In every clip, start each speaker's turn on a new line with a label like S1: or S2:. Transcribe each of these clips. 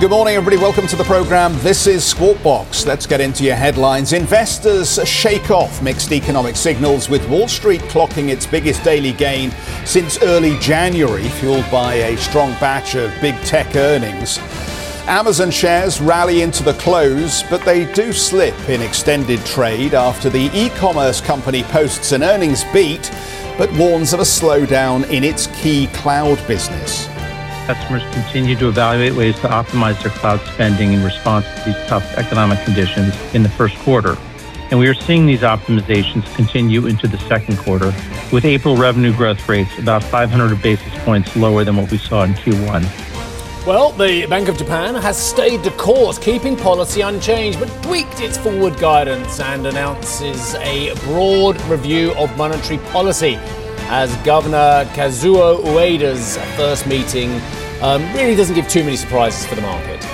S1: Good morning, everybody. Welcome to the program. This is Squawk Box. Let's get into your headlines. Investors shake off mixed economic signals with Wall Street clocking its biggest daily gain since early January, fueled by a strong batch of big tech earnings. Amazon shares rally into the close, but they do slip in extended trade after the e commerce company posts an earnings beat, but warns of a slowdown in its key cloud business
S2: customers continue to evaluate ways to optimize their cloud spending in response to these tough economic conditions in the first quarter. And we are seeing these optimizations continue into the second quarter, with April revenue growth rates about 500 basis points lower than what we saw in Q1.
S3: Well, the Bank of Japan has stayed the course, keeping policy unchanged, but tweaked its forward guidance and announces a broad review of monetary policy as Governor Kazuo Ueda's first meeting um, really doesn't give too many surprises for the market.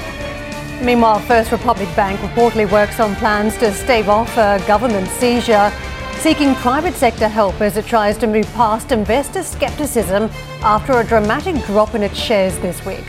S4: Meanwhile, First Republic Bank reportedly works on plans to stave off a government seizure, seeking private sector help as it tries to move past investor skepticism after a dramatic drop in its shares this week.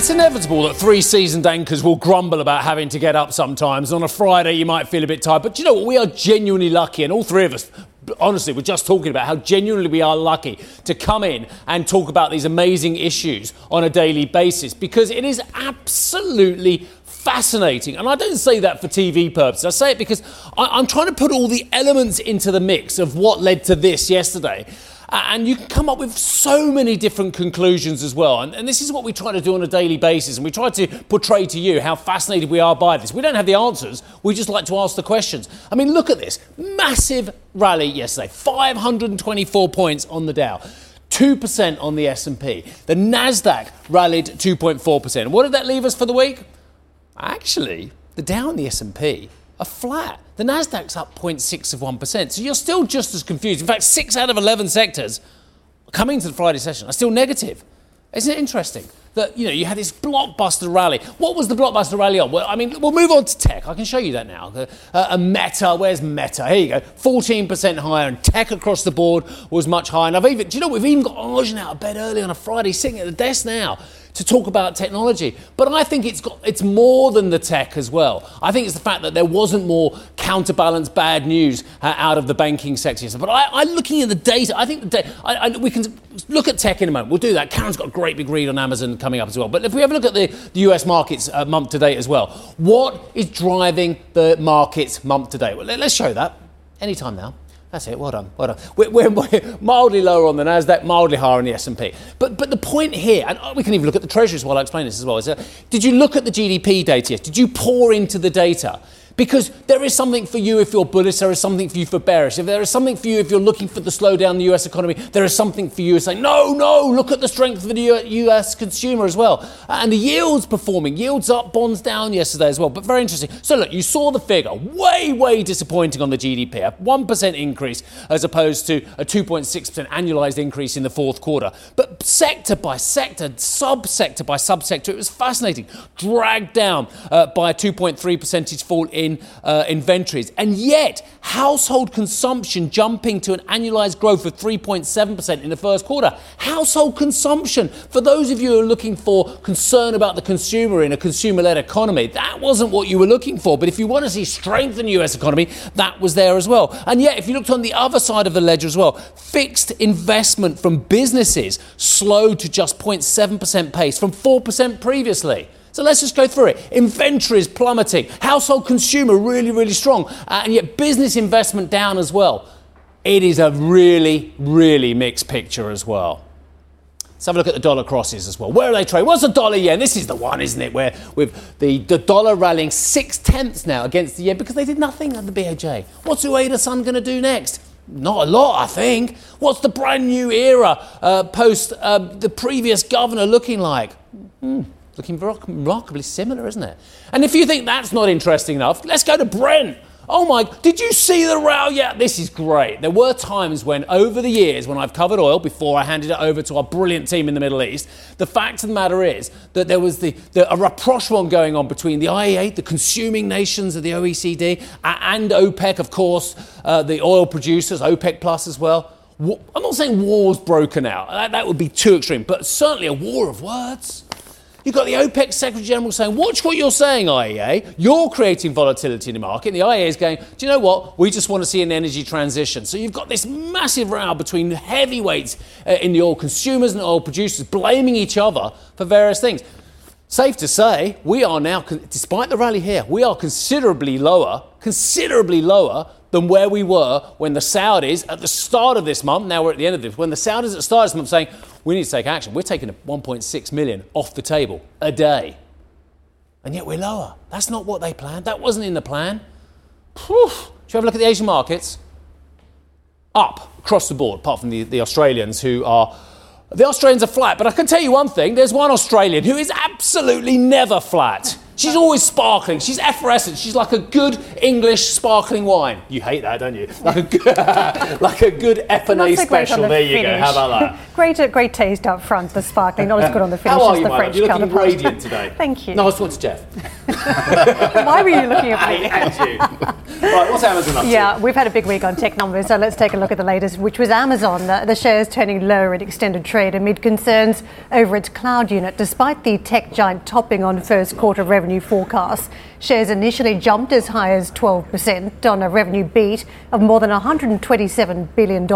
S3: It's inevitable that three seasoned anchors will grumble about having to get up sometimes. On a Friday, you might feel a bit tired. But you know what? We are genuinely lucky, and all three of us, honestly, we're just talking about how genuinely we are lucky to come in and talk about these amazing issues on a daily basis because it is absolutely fascinating. And I don't say that for TV purposes. I say it because I, am trying to put all the elements into the mix of what led to this yesterday. And you can come up with so many different conclusions as well. And, and, this is what we try to do on a daily basis. And we try to portray to you how fascinated we are by this. We don't have the answers. We just like to ask the questions. I mean, look at this massive rally yesterday 524 points on the Dow. 2% on the S&P. The Nasdaq rallied 2.4%. What did that leave us for the week? Actually, the Dow and the S&P are flat. The Nasdaq's up 0.6 of 1%. So you're still just as confused. In fact, 6 out of 11 sectors coming to the Friday session are still negative. Isn't it interesting? that you know you had this blockbuster rally. What was the blockbuster rally on? Well, I mean, we'll move on to tech. I can show you that now. Uh, a Meta, where's Meta? Here you go, 14% higher, and tech across the board was much higher. And I've even, do you know, we've even got Arjun out of bed early on a Friday, sitting at the desk now to talk about technology. But I think it's got it's more than the tech as well. I think it's the fact that there wasn't more counterbalance bad news uh, out of the banking sector. But I, am looking at the data. I think the data, I, I, we can look at tech in a moment. We'll do that. Karen's got a great big read on Amazon coming up as well. But if we have a look at the, the US markets uh, month to date as well, what is driving the markets month to date? Well, let, let's show that anytime now. That's it. Well done. Well done. We're, we're, we're, mildly lower on the Nasdaq, mildly higher on the S&P. But but the point here, and uh, we can even look at the Treasuries while I explain this as well. Is did you look at the GDP data? Did you pour into the data? Because there is something for you if you're bullish, there is something for you for bearish. If there is something for you if you're looking for the slowdown in the US economy, there is something for you saying, no, no, look at the strength of the US consumer as well. And the yields performing, yields up, bonds down yesterday as well, but very interesting. So look, you saw the figure, way, way disappointing on the GDP, a 1% increase as opposed to a 2.6% annualized increase in the fourth quarter. But sector by sector, subsector by subsector, it was fascinating. Dragged down uh, by a 2.3 percentage fall in in uh, inventories. And yet, household consumption jumping to an annualized growth of 3.7% in the first quarter. Household consumption, for those of you who are looking for concern about the consumer in a consumer led economy, that wasn't what you were looking for. But if you want to see strength in the US economy, that was there as well. And yet, if you looked on the other side of the ledger as well, fixed investment from businesses slowed to just 0.7% pace from 4% previously. So let's just go through it. Inventories plummeting, household consumer really, really strong, uh, and yet business investment down as well. It is a really, really mixed picture as well. Let's have a look at the dollar crosses as well. Where are they trading? What's the dollar yen? This is the one, isn't it? Where with the, the dollar rallying six tenths now against the yen because they did nothing at the BOJ. What's Ueda san going to do next? Not a lot, I think. What's the brand new era uh, post uh, the previous governor looking like? Hmm, looking remarkably similar, isn't it? And if you think that's not interesting enough, let's go to Brent. Oh my, did you see the row? Yeah, this is great. There were times when, over the years, when I've covered oil before I handed it over to our brilliant team in the Middle East, the fact of the matter is that there was the, the a rapprochement going on between the IEA, the consuming nations of the OECD, and OPEC, of course, uh, the oil producers, OPEC Plus as well. I'm not saying war's broken out, that, that would be too extreme, but certainly a war of words. You've got the OPEC Secretary General saying, Watch what you're saying, IEA. You're creating volatility in the market. And the IEA is going, Do you know what? We just want to see an energy transition. So you've got this massive row between heavyweights uh, in the oil consumers and oil producers blaming each other for various things. Safe to say, we are now, despite the rally here, we are considerably lower, considerably lower than where we were when the Saudis at the start of this month, now we're at the end of this, when the Saudis at the start of this month saying, we need to take action. We're taking 1.6 million off the table a day. And yet we're lower. That's not what they planned. That wasn't in the plan. Whew. Should we have a look at the Asian markets? Up across the board, apart from the, the Australians who are. The Australians are flat, but I can tell you one thing there's one Australian who is absolutely never flat. She's always sparkling. She's effervescent. She's like a good English sparkling wine. You hate that, don't you? Like a good, like a good FNA so special. The there you go. How about that?
S4: great, uh, great taste up front. The sparkling, not as good on the finish
S3: How are
S4: as
S3: you,
S4: the French
S3: You're looking radiant today.
S4: Thank you.
S3: No, I was Geoff.
S4: Why were you looking at me?
S3: I hate you. right, what's Amazon up
S4: to? Yeah, we've had a big week on tech numbers, so let's take a look at the latest, which was Amazon. The, the shares turning lower in extended trade amid concerns over its cloud unit, despite the tech giant topping on first quarter revenue forecasts. Shares initially jumped as high as 12% on a revenue beat of more than $127 billion,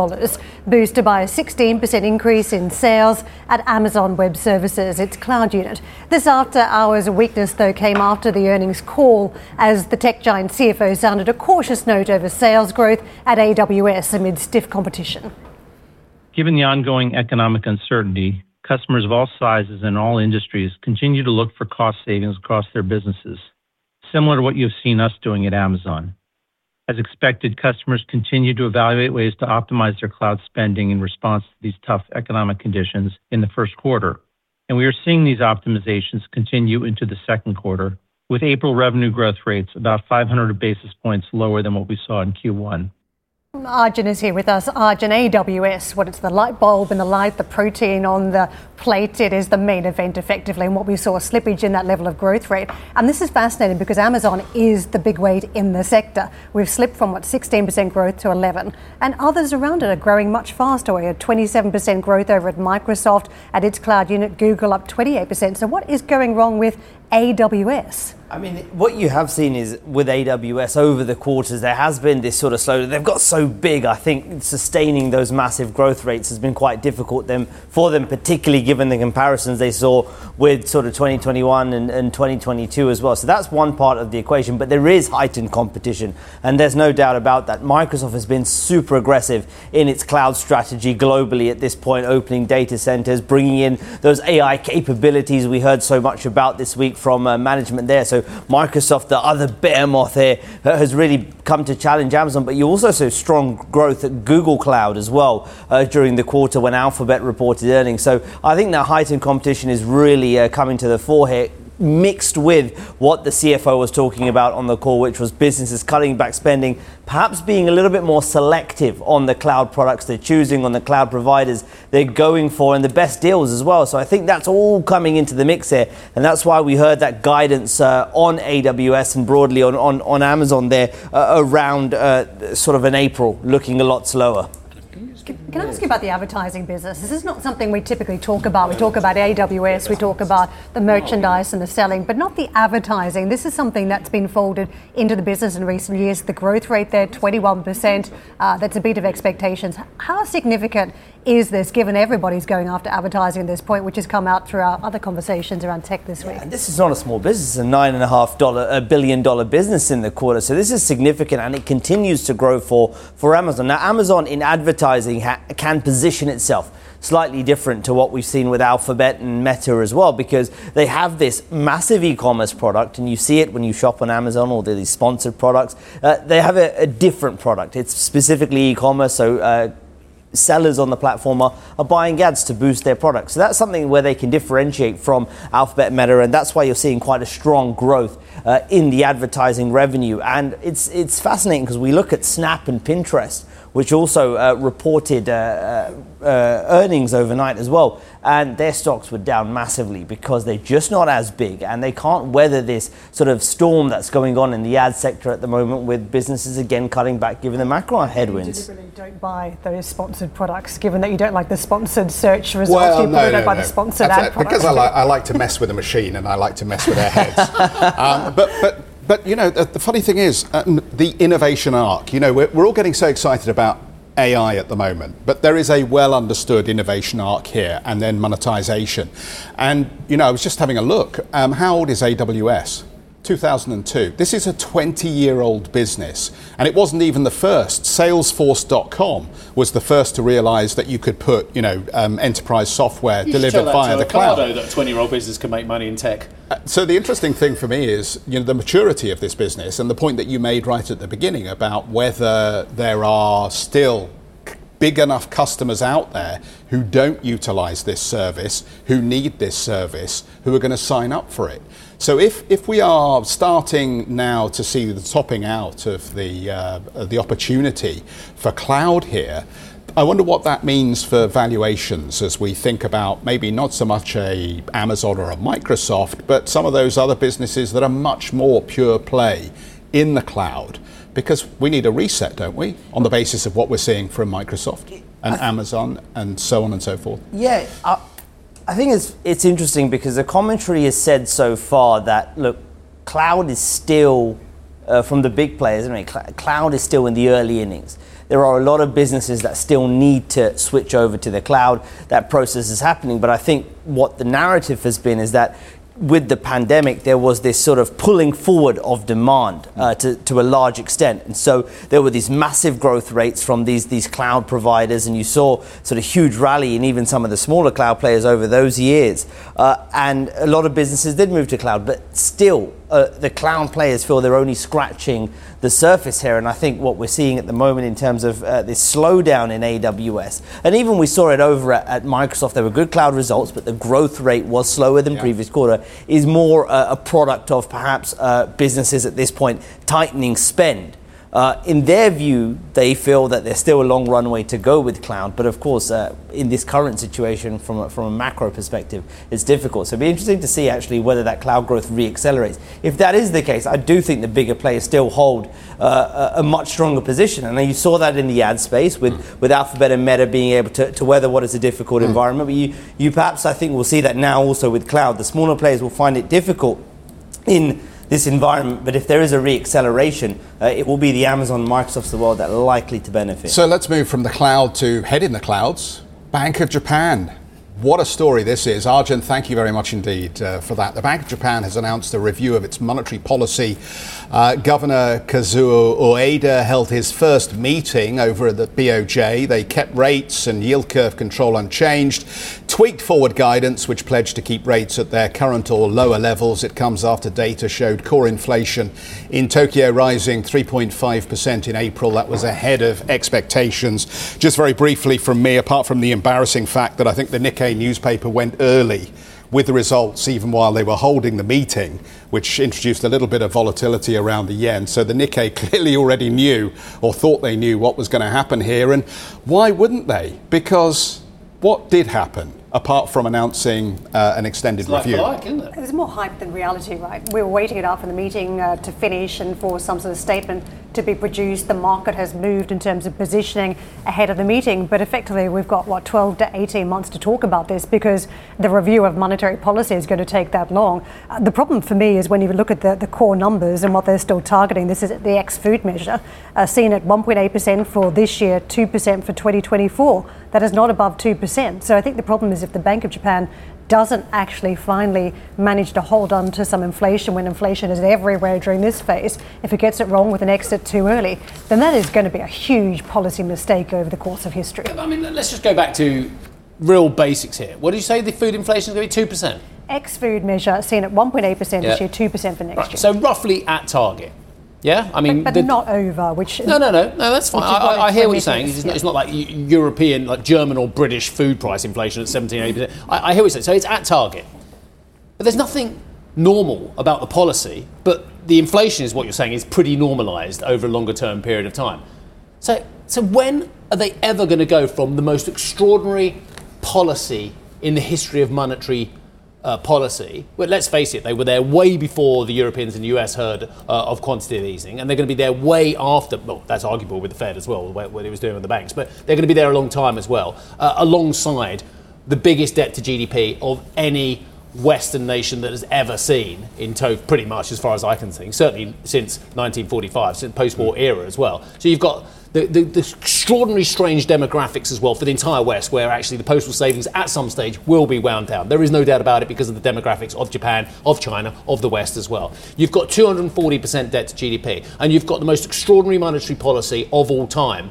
S4: boosted by a 16% increase in sales at Amazon Web Services, its cloud unit. This after hours weakness, though, came after the earnings call as the tech giant CFO sounded a cautious note over sales growth at AWS amid stiff competition.
S2: Given the ongoing economic uncertainty, customers of all sizes and all industries continue to look for cost savings across their businesses similar to what you've seen us doing at Amazon. As expected, customers continue to evaluate ways to optimize their cloud spending in response to these tough economic conditions in the first quarter, and we are seeing these optimizations continue into the second quarter, with April revenue growth rates about 500 basis points lower than what we saw in Q1.
S4: Arjun is here with us. Arjun, AWS, what it's the light bulb and the light, the protein on the plate, it is the main event effectively, and what we saw a slippage in that level of growth rate. And this is fascinating because Amazon is the big weight in the sector. We've slipped from what 16% growth to 11, and others around it are growing much faster. We had 27% growth over at Microsoft at its cloud unit, Google up 28%. So what is going wrong with AWS?
S5: I mean, what you have seen is with AWS over the quarters, there has been this sort of slow. They've got so big. I think sustaining those massive growth rates has been quite difficult them for them, particularly given the comparisons they saw with sort of 2021 and, and 2022 as well. So that's one part of the equation. But there is heightened competition, and there's no doubt about that. Microsoft has been super aggressive in its cloud strategy globally at this point, opening data centers, bringing in those AI capabilities we heard so much about this week from uh, management there. So Microsoft, the other behemoth here, has really come to challenge Amazon. But you also saw strong growth at Google Cloud as well uh, during the quarter when Alphabet reported earnings. So I think that heightened competition is really uh, coming to the fore here mixed with what the CFO was talking about on the call, which was businesses cutting back spending, perhaps being a little bit more selective on the cloud products they're choosing, on the cloud providers they're going for, and the best deals as well. So I think that's all coming into the mix here, and that's why we heard that guidance uh, on AWS and broadly on, on, on Amazon there uh, around uh, sort of an April, looking a lot slower.
S4: Can I ask you about the advertising business? This is not something we typically talk about. We talk about AWS, we talk about the merchandise and the selling, but not the advertising. This is something that's been folded into the business in recent years. The growth rate there, 21%, uh, that's a beat of expectations. How significant is this, given everybody's going after advertising at this point, which has come out through our other conversations around tech this week?
S5: Yeah, and this is not a small business, a nine and a half dollar, a billion dollar business in the quarter. So this is significant and it continues to grow for, for Amazon. Now, Amazon in advertising ha- can position itself slightly different to what we've seen with Alphabet and Meta as well, because they have this massive e-commerce product, and you see it when you shop on Amazon or these sponsored products. Uh, they have a, a, different product. It's specifically e-commerce, so uh, sellers on the platform are, are buying ads to boost their products. So that's something where they can differentiate from Alphabet Meta, and that's why you're seeing quite a strong growth uh, in the advertising revenue. And it's it's fascinating because we look at Snap and Pinterest which also uh, reported uh, uh, uh, earnings overnight as well. And their stocks were down massively because they're just not as big and they can't weather this sort of storm that's going on in the ad sector at the moment with businesses again cutting back given the macro headwinds.
S4: Don't buy those sponsored products given that you don't like the sponsored search results.
S1: Well,
S4: you
S1: no, no,
S4: buy
S1: no.
S4: the sponsored
S1: That's
S4: ad
S1: it. Because I like, I like to mess with the machine and I like to mess with their heads. um, but, but, but, you know, the, the funny thing is, um, the innovation arc, you know, we're, we're all getting so excited about AI at the moment, but there is a well understood innovation arc here and then monetization. And, you know, I was just having a look. Um, how old is AWS? 2002. This is a 20 year old business, and it wasn't even the first. Salesforce.com was the first to realize that you could put, you know, um, enterprise software delivered via the cloud.
S3: that a 20 year old business can make money in tech.
S1: So the interesting thing for me is, you know, the maturity of this business and the point that you made right at the beginning about whether there are still big enough customers out there who don't utilize this service, who need this service, who are going to sign up for it. So if, if we are starting now to see the topping out of the, uh, the opportunity for cloud here, I wonder what that means for valuations as we think about maybe not so much a Amazon or a Microsoft, but some of those other businesses that are much more pure play in the cloud. Because we need a reset, don't we, on the basis of what we're seeing from Microsoft and Amazon and so on and so forth.
S5: Yeah, I, I think it's it's interesting because the commentary has said so far that look, cloud is still uh, from the big players. I mean, cl- cloud is still in the early innings. There are a lot of businesses that still need to switch over to the cloud. That process is happening, but I think what the narrative has been is that with the pandemic, there was this sort of pulling forward of demand uh, to, to a large extent. And so there were these massive growth rates from these, these cloud providers, and you saw sort of huge rally in even some of the smaller cloud players over those years. Uh, and a lot of businesses did move to cloud, but still, uh, the cloud players feel they're only scratching the surface here. And I think what we're seeing at the moment in terms of uh, this slowdown in AWS, and even we saw it over at, at, Microsoft, there were good cloud results, but the growth rate was slower than
S1: Yeah.
S5: previous quarter, is more uh, a product of perhaps uh, businesses at this point tightening spend. Uh, in their view, they feel that there's still a long runway to go with cloud, but of course, uh, in this current situation, from a, from a macro perspective, it's difficult. So it'd be interesting to see actually whether that cloud growth re-accelerates. If that is the case, I do think the bigger players still hold uh, a, a much stronger position, and you saw that in the ad space with, with Alphabet and Meta being able to, to weather what is a difficult environment. But you, you perhaps, I think, will see that now also with cloud. The smaller players will find it difficult in this environment, but if there is a re-acceleration, uh, it will be the Amazon, Microsofts of the world that are likely to benefit.
S1: So let's move from the cloud to head in the clouds. Bank of Japan. What a story this is. Arjun, thank you very much indeed uh, for that. The Bank of Japan has announced a review of its monetary policy. Uh, Governor Kazuo Ueda held his first meeting over at the BOJ. They kept rates and yield curve control unchanged, tweaked forward guidance, which pledged to keep rates at their current or lower levels. It comes after data showed core inflation in Tokyo rising 3.5% in April. That was ahead of expectations. Just very briefly from me, apart from the embarrassing fact that I think the Nikkei newspaper went early with the results even while they were holding the meeting, which introduced a little bit of volatility around the yen. So the Nikkei clearly already knew or thought they knew what was going to happen here. And why wouldn't they? Because what did happen apart from announcing uh, an extended review?
S3: isn't it?
S4: was more hype than reality, right? We were waiting it out for the meeting uh, to finish and for some sort of statement to be produced. The market has moved in terms of positioning ahead of the meeting, but effectively we've got, what, 12 to 18 months to talk about this because the review of monetary policy is going to take that long. Uh, the problem for me is when you look at the, the core numbers and what they're still targeting, this is the ex food measure, uh, seen at 1.8% for this year, 2% for 2024. That is not above 2%. So I think the problem is if the Bank of Japan doesn't actually finally manage to hold on to some inflation when inflation is everywhere during this phase, if it gets it wrong with an exit too early, then that is going to be a huge policy mistake over the course of history.
S3: I mean, let's just go back to real basics here. What do you say the food inflation is going to be? 2%?
S4: Ex food measure seen at 1.8% this year, 2% for next
S3: Right,
S4: year.
S3: so roughly at target. Yeah, I mean,
S4: but, but the, not over. Which
S3: no, no, no, no. That's fine. I, I, hear what you're saying. It's, yeah. it's, not like European, like German or British food price inflation at 17, 18 percent. I, I hear what you're saying. So it's at target, but there's nothing normal about the policy. But the inflation is what you're saying is pretty normalised over a longer term period of time. So, so when are they ever going to go from the most extraordinary policy in the history of monetary uh, policy. Well, let's face it, they were there way before the Europeans and the US heard uh, of quantitative easing, and they're going to be there way after. Well, that's arguable with the Fed as well, what it was doing with the banks, but they're going to be there a long time as well, uh, alongside the biggest debt to GDP of any Western nation that has ever seen in tow, pretty much as far as I can think, certainly since 1945, since post-war mm. era as well. So you've got the, the, the, extraordinary strange demographics as well for the entire West, where actually the postal savings at some stage will be wound down. There is no doubt about it because of the demographics of Japan, of China, of the West as well. You've got 240% debt to GDP, and you've got the most extraordinary monetary policy of all time.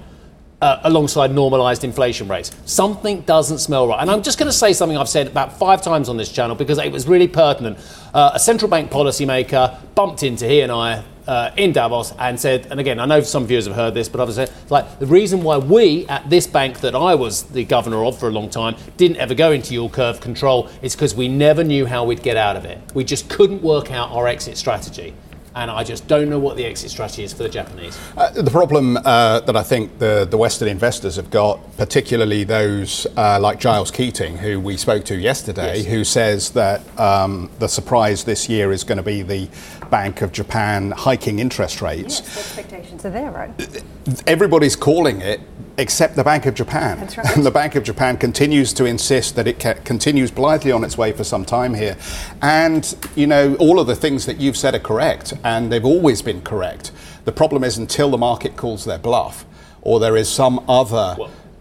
S3: Uh, alongside normalised inflation rates. Something doesn't smell right. And I'm just going to say something I've said about five times on this channel because it was really pertinent. Uh, a central bank policymaker bumped into he and I uh, in Davos and said, and again, I know some viewers have heard this, but others said, like the reason why we at this bank that I was the governor of for a long time didn't ever go into yield curve control is because we never knew how we'd get out of it. We just couldn't work out our exit strategy and I just don't know what the exit strategy is for the Japanese.
S1: Uh, the problem uh, that I think the, the Western investors have got, particularly those uh, like Giles Keating, who we spoke to yesterday, yes. who says that um, the surprise this year is going to be the Bank of Japan hiking interest rates.
S4: Yes, expectations are there, right?
S1: Everybody's calling it except the Bank of Japan.
S4: That's right.
S1: And the Bank of Japan continues to insist that it ca- continues blithely on its way for some time here. And, you know, all of the things that you've said are correct, and they've always been correct. The problem is until the market calls their bluff, or there is some other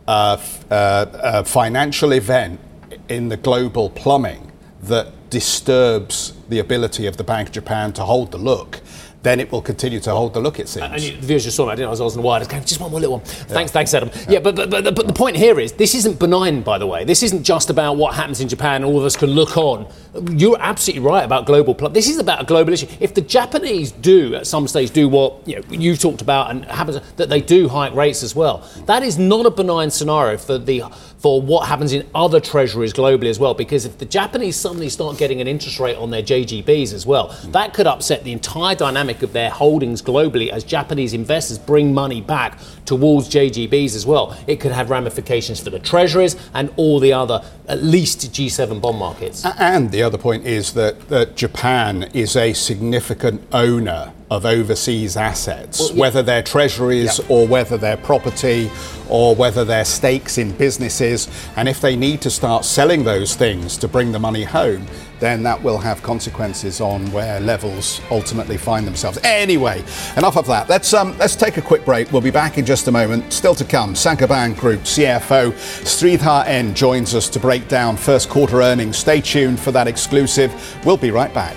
S1: uh, f- uh, uh, financial event in the global plumbing that disturbs the ability of the Bank of Japan to hold the look then it will continue to hold the look, it seems.
S3: And you, the viewers just saw me, I didn't I was, I was on the wire. I was going, just one more little one. Thanks, yeah. thanks, Adam. Yeah, yeah but, but, but, but the point here is this isn't benign, by the way. This isn't just about what happens in Japan all of us can look on. You're absolutely right about global. Pl- this is about a global issue. If the Japanese do, at some stage, do what you know, you've talked about and happens that they do hike rates as well, that is not a benign scenario for the for what happens in other treasuries globally as well. Because if the Japanese suddenly start getting an interest rate on their JGBs as well, that could upset the entire dynamic of their holdings globally as Japanese investors bring money back towards JGBs as well. It could have ramifications for the treasuries and all the other, at least G7 bond markets.
S1: And the other point is that, that Japan is a significant owner of overseas assets, well, yeah. whether they're treasuries yeah. or whether they're property or whether they're stakes in businesses. And if they need to start selling those things to bring the money home, then that will have consequences on where levels ultimately find themselves. Anyway, enough of that. Let's um, let's take a quick break. We'll be back in just a moment. Still to come, Saint-Gobain Group CFO Sridhar N joins us to break down first quarter earnings. Stay tuned for that exclusive. We'll be right back.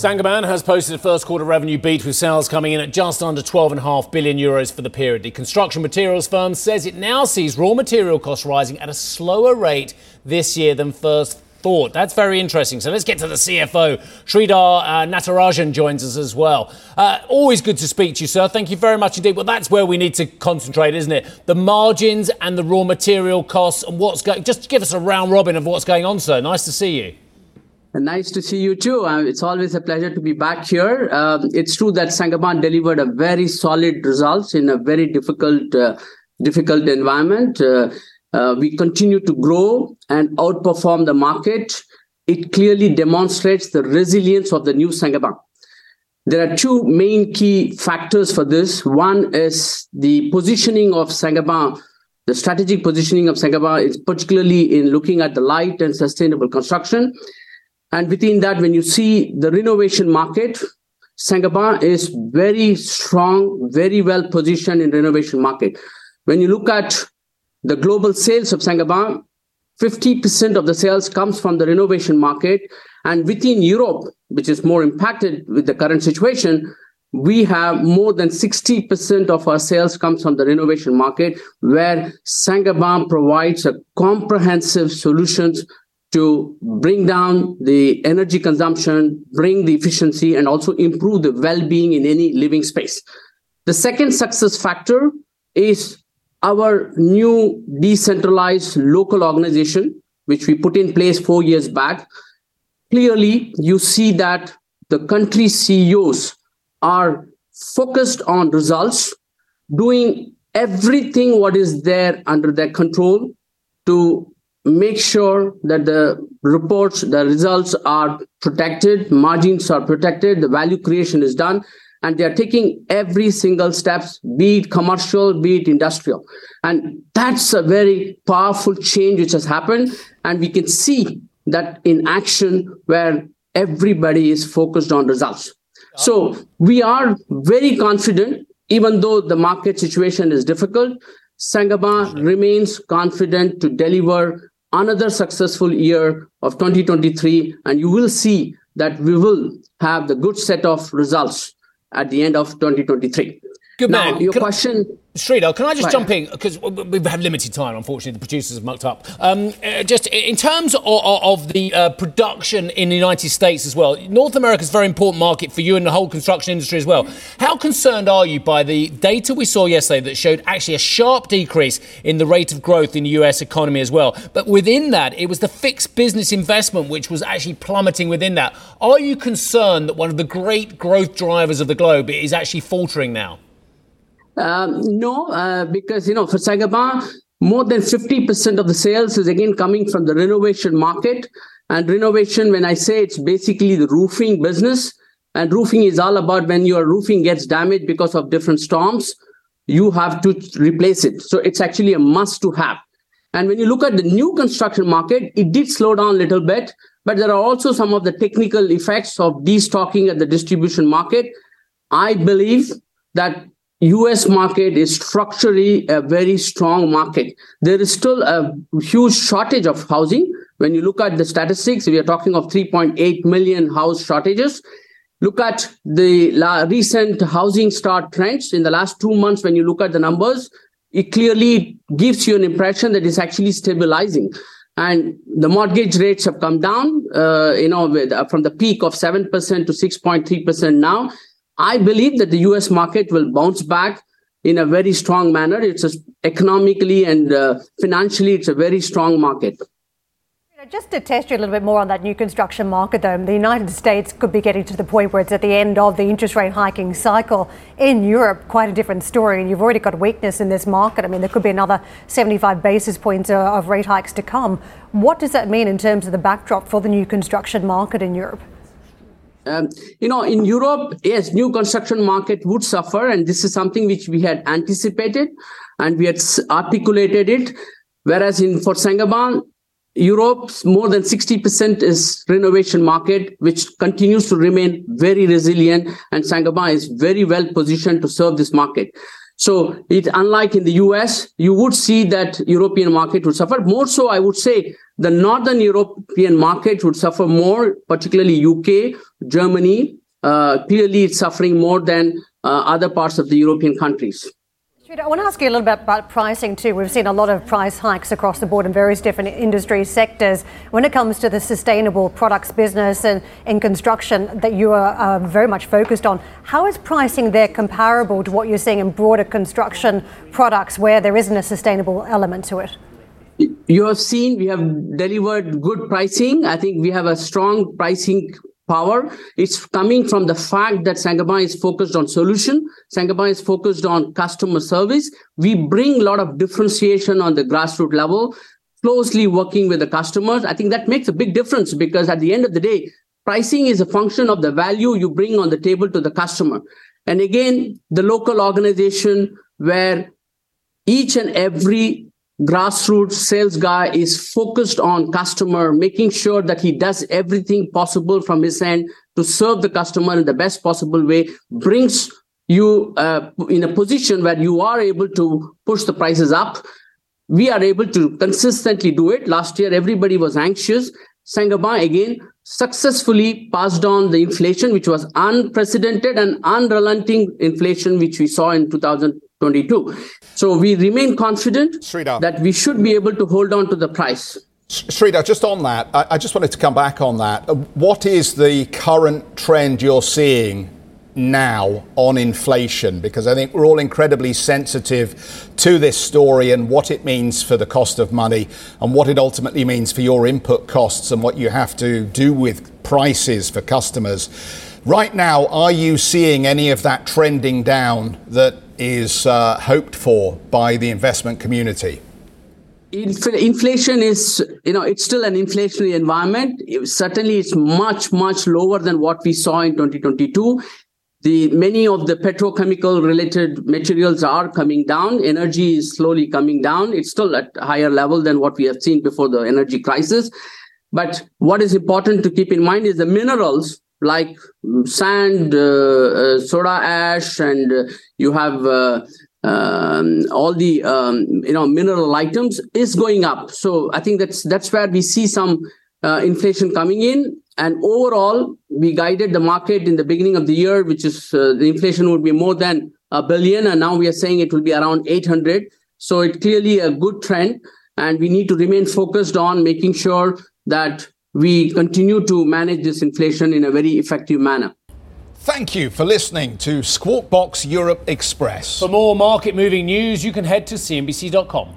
S3: Saint-Gobain has posted a first quarter revenue beat with sales coming in at just under 12.5 billion euros for the period. The construction materials firm says it now sees raw material costs rising at a slower rate this year than first thought. That's very interesting. So let's get to the CFO. Sridhar uh, Natarajan joins us as well. Uh, always good to speak to you, sir. Thank you very much indeed. Well, that's where we need to concentrate, isn't it? The margins and the raw material costs and what's going. Just give us a round robin of what's going on, sir. Nice to see you.
S6: Nice to see you too. Uh, it's always a pleasure to be back here. Um, it's true that Saint-Gobain delivered a very solid results in a very difficult, uh, difficult environment. Uh, uh, we continue to grow and outperform the market. It clearly demonstrates the resilience of the new Saint-Gobain. There are two main key factors for this. One is the positioning of Saint-Gobain the strategic positioning of Saint-Gobain is particularly in looking at the light and sustainable construction. And within that, when you see the renovation market, Saint-Gobain is very strong, very well positioned in renovation market. When you look at the global sales of Saint-Gobain, 50% of the sales comes from the renovation market. And within Europe, which is more impacted with the current situation, we have more than 60% of our sales comes from the renovation market, where Saint-Gobain provides a comprehensive solutions to bring down the energy consumption, bring the efficiency, and also improve the well-being in any living space. The second success factor is our new decentralized local organization, which we put in place four years back. Clearly, you see that the country CEOs are focused on results, doing everything what is there under their control to make sure that the reports, the results are protected, margins are protected, the value creation is done, and they are taking every single steps, be it commercial, be it industrial. And that's a very powerful change which has happened. And we can see that in action where everybody is focused on results. So we are very confident, even though the market situation is difficult, Saint-Gobain remains confident to deliver another successful year of 2023, and you will see that we will have the good set of results at the end of 2023.
S3: Good
S6: now,
S3: man.
S6: your
S3: Can I-
S6: question.
S3: Sridhar, can I just
S6: Right.
S3: jump in because we've had limited time? Unfortunately, the producers have mucked up. Um, uh, just in terms of, of the uh, production in the United States as well, North America is a very important market for you and the whole construction industry as well. How concerned are you by the data we saw yesterday that showed actually a sharp decrease in the rate of growth in the US economy as well? But within that, it was the fixed business investment which was actually plummeting within that. Are you concerned that one of the great growth drivers of the globe is actually faltering now?
S6: Um, no, uh, because you know, for Saint-Gobain, more than 50% of the sales is again coming from the renovation market. And renovation, when I say it's basically the roofing business, and roofing is all about when your roofing gets damaged because of different storms, you have to replace it. So it's actually a must to have. And when you look at the new construction market, it did slow down a little bit, but there are also some of the technical effects of destocking at the distribution market. I believe that US market is structurally a very strong market. There is still a huge shortage of housing. When you look at the statistics, we are talking of 3.8 million house shortages. Look at the la- recent housing start trends in the last two months. When you look at the numbers, it clearly gives you an impression that it's actually stabilizing. And the mortgage rates have come down, uh, you know, with, uh, from the peak of 7% to 6.3% now. I believe that the US market will bounce back in a very strong manner. It's a, economically and uh, financially, it's a very strong market.
S4: Just to test you a little bit more on that new construction market, though, the United States could be getting to the point where it's at the end of the interest rate hiking cycle. In Europe, quite a different story, and you've already got weakness in this market. I mean, there could be another 75 basis points uh, of rate hikes to come. What does that mean in terms of the backdrop for the new construction market in Europe?
S6: Um, you know, in Europe, yes, new construction market would suffer, and this is something which we had anticipated and we had articulated it. Whereas in for Saint-Gobain, Europe's more than 60% is renovation market, which continues to remain very resilient, and Saint-Gobain is very well positioned to serve this market. So it unlike in the US, you would see that European market would suffer. More so, I would say the Northern European market would suffer more, particularly UK, Germany. Uh, clearly, it's suffering more than uh, other parts of the European countries.
S4: I want to ask you a little bit about pricing too. We've seen a lot of price hikes across the board in various different industry sectors. When it comes to the sustainable products business and in construction that you are uh, very much focused on, how is pricing there comparable to what you're seeing in broader construction products where there isn't a sustainable element to it?
S6: You have seen we have delivered good pricing. I think we have a strong pricing power. It's coming from the fact that Saint-Gobain is focused on solution. Saint-Gobain is focused on customer service. We bring a lot of differentiation on the grassroots level, closely working with the customers. I think that makes a big difference because at the end of the day, pricing is a function of the value you bring on the table to the customer. And again, the local organization where each and every grassroots sales guy is focused on customer, making sure that he does everything possible from his end to serve the customer in the best possible way, brings you uh, in a position where you are able to push the prices up. We are able to consistently do it. Last year, everybody was anxious. Saint-Gobain again successfully passed on the inflation, which was unprecedented and unrelenting inflation, which we saw in 2022. So we remain confident
S1: Sridhar.
S6: that we should be able to hold on to the price.
S1: Sridhar, just on that, I, I just wanted to come back on that. What is the current trend you're seeing now on inflation? Because I think we're all incredibly sensitive to this story and what it means for the cost of money and what it ultimately means for your input costs and what you have to do with prices for customers. Right now, are you seeing any of that trending down that is uh, hoped for by the investment community?
S6: Inflation is, you know, it's still an inflationary environment. It- certainly, it's much, much lower than what we saw in 2022. The many of the petrochemical related materials are coming down. Energy is slowly coming down. It's still at higher level than what we have seen before the energy crisis. But what is important to keep in mind is the minerals like mm, sand, uh, uh, soda ash, and uh, you have uh, um, all the um, you know mineral items is going up. So I think that's that's where we see some uh, inflation coming in. And overall, we guided the market in the beginning of the year, which is uh, the inflation would be more than a billion, and now we are saying it will be around 800. So it clearly a good trend, and we need to remain focused on making sure that we continue to manage this inflation in a very effective manner.
S1: Thank you for listening to Squawk Box Europe Express.
S3: For more market moving news, you can head to CNBC.com.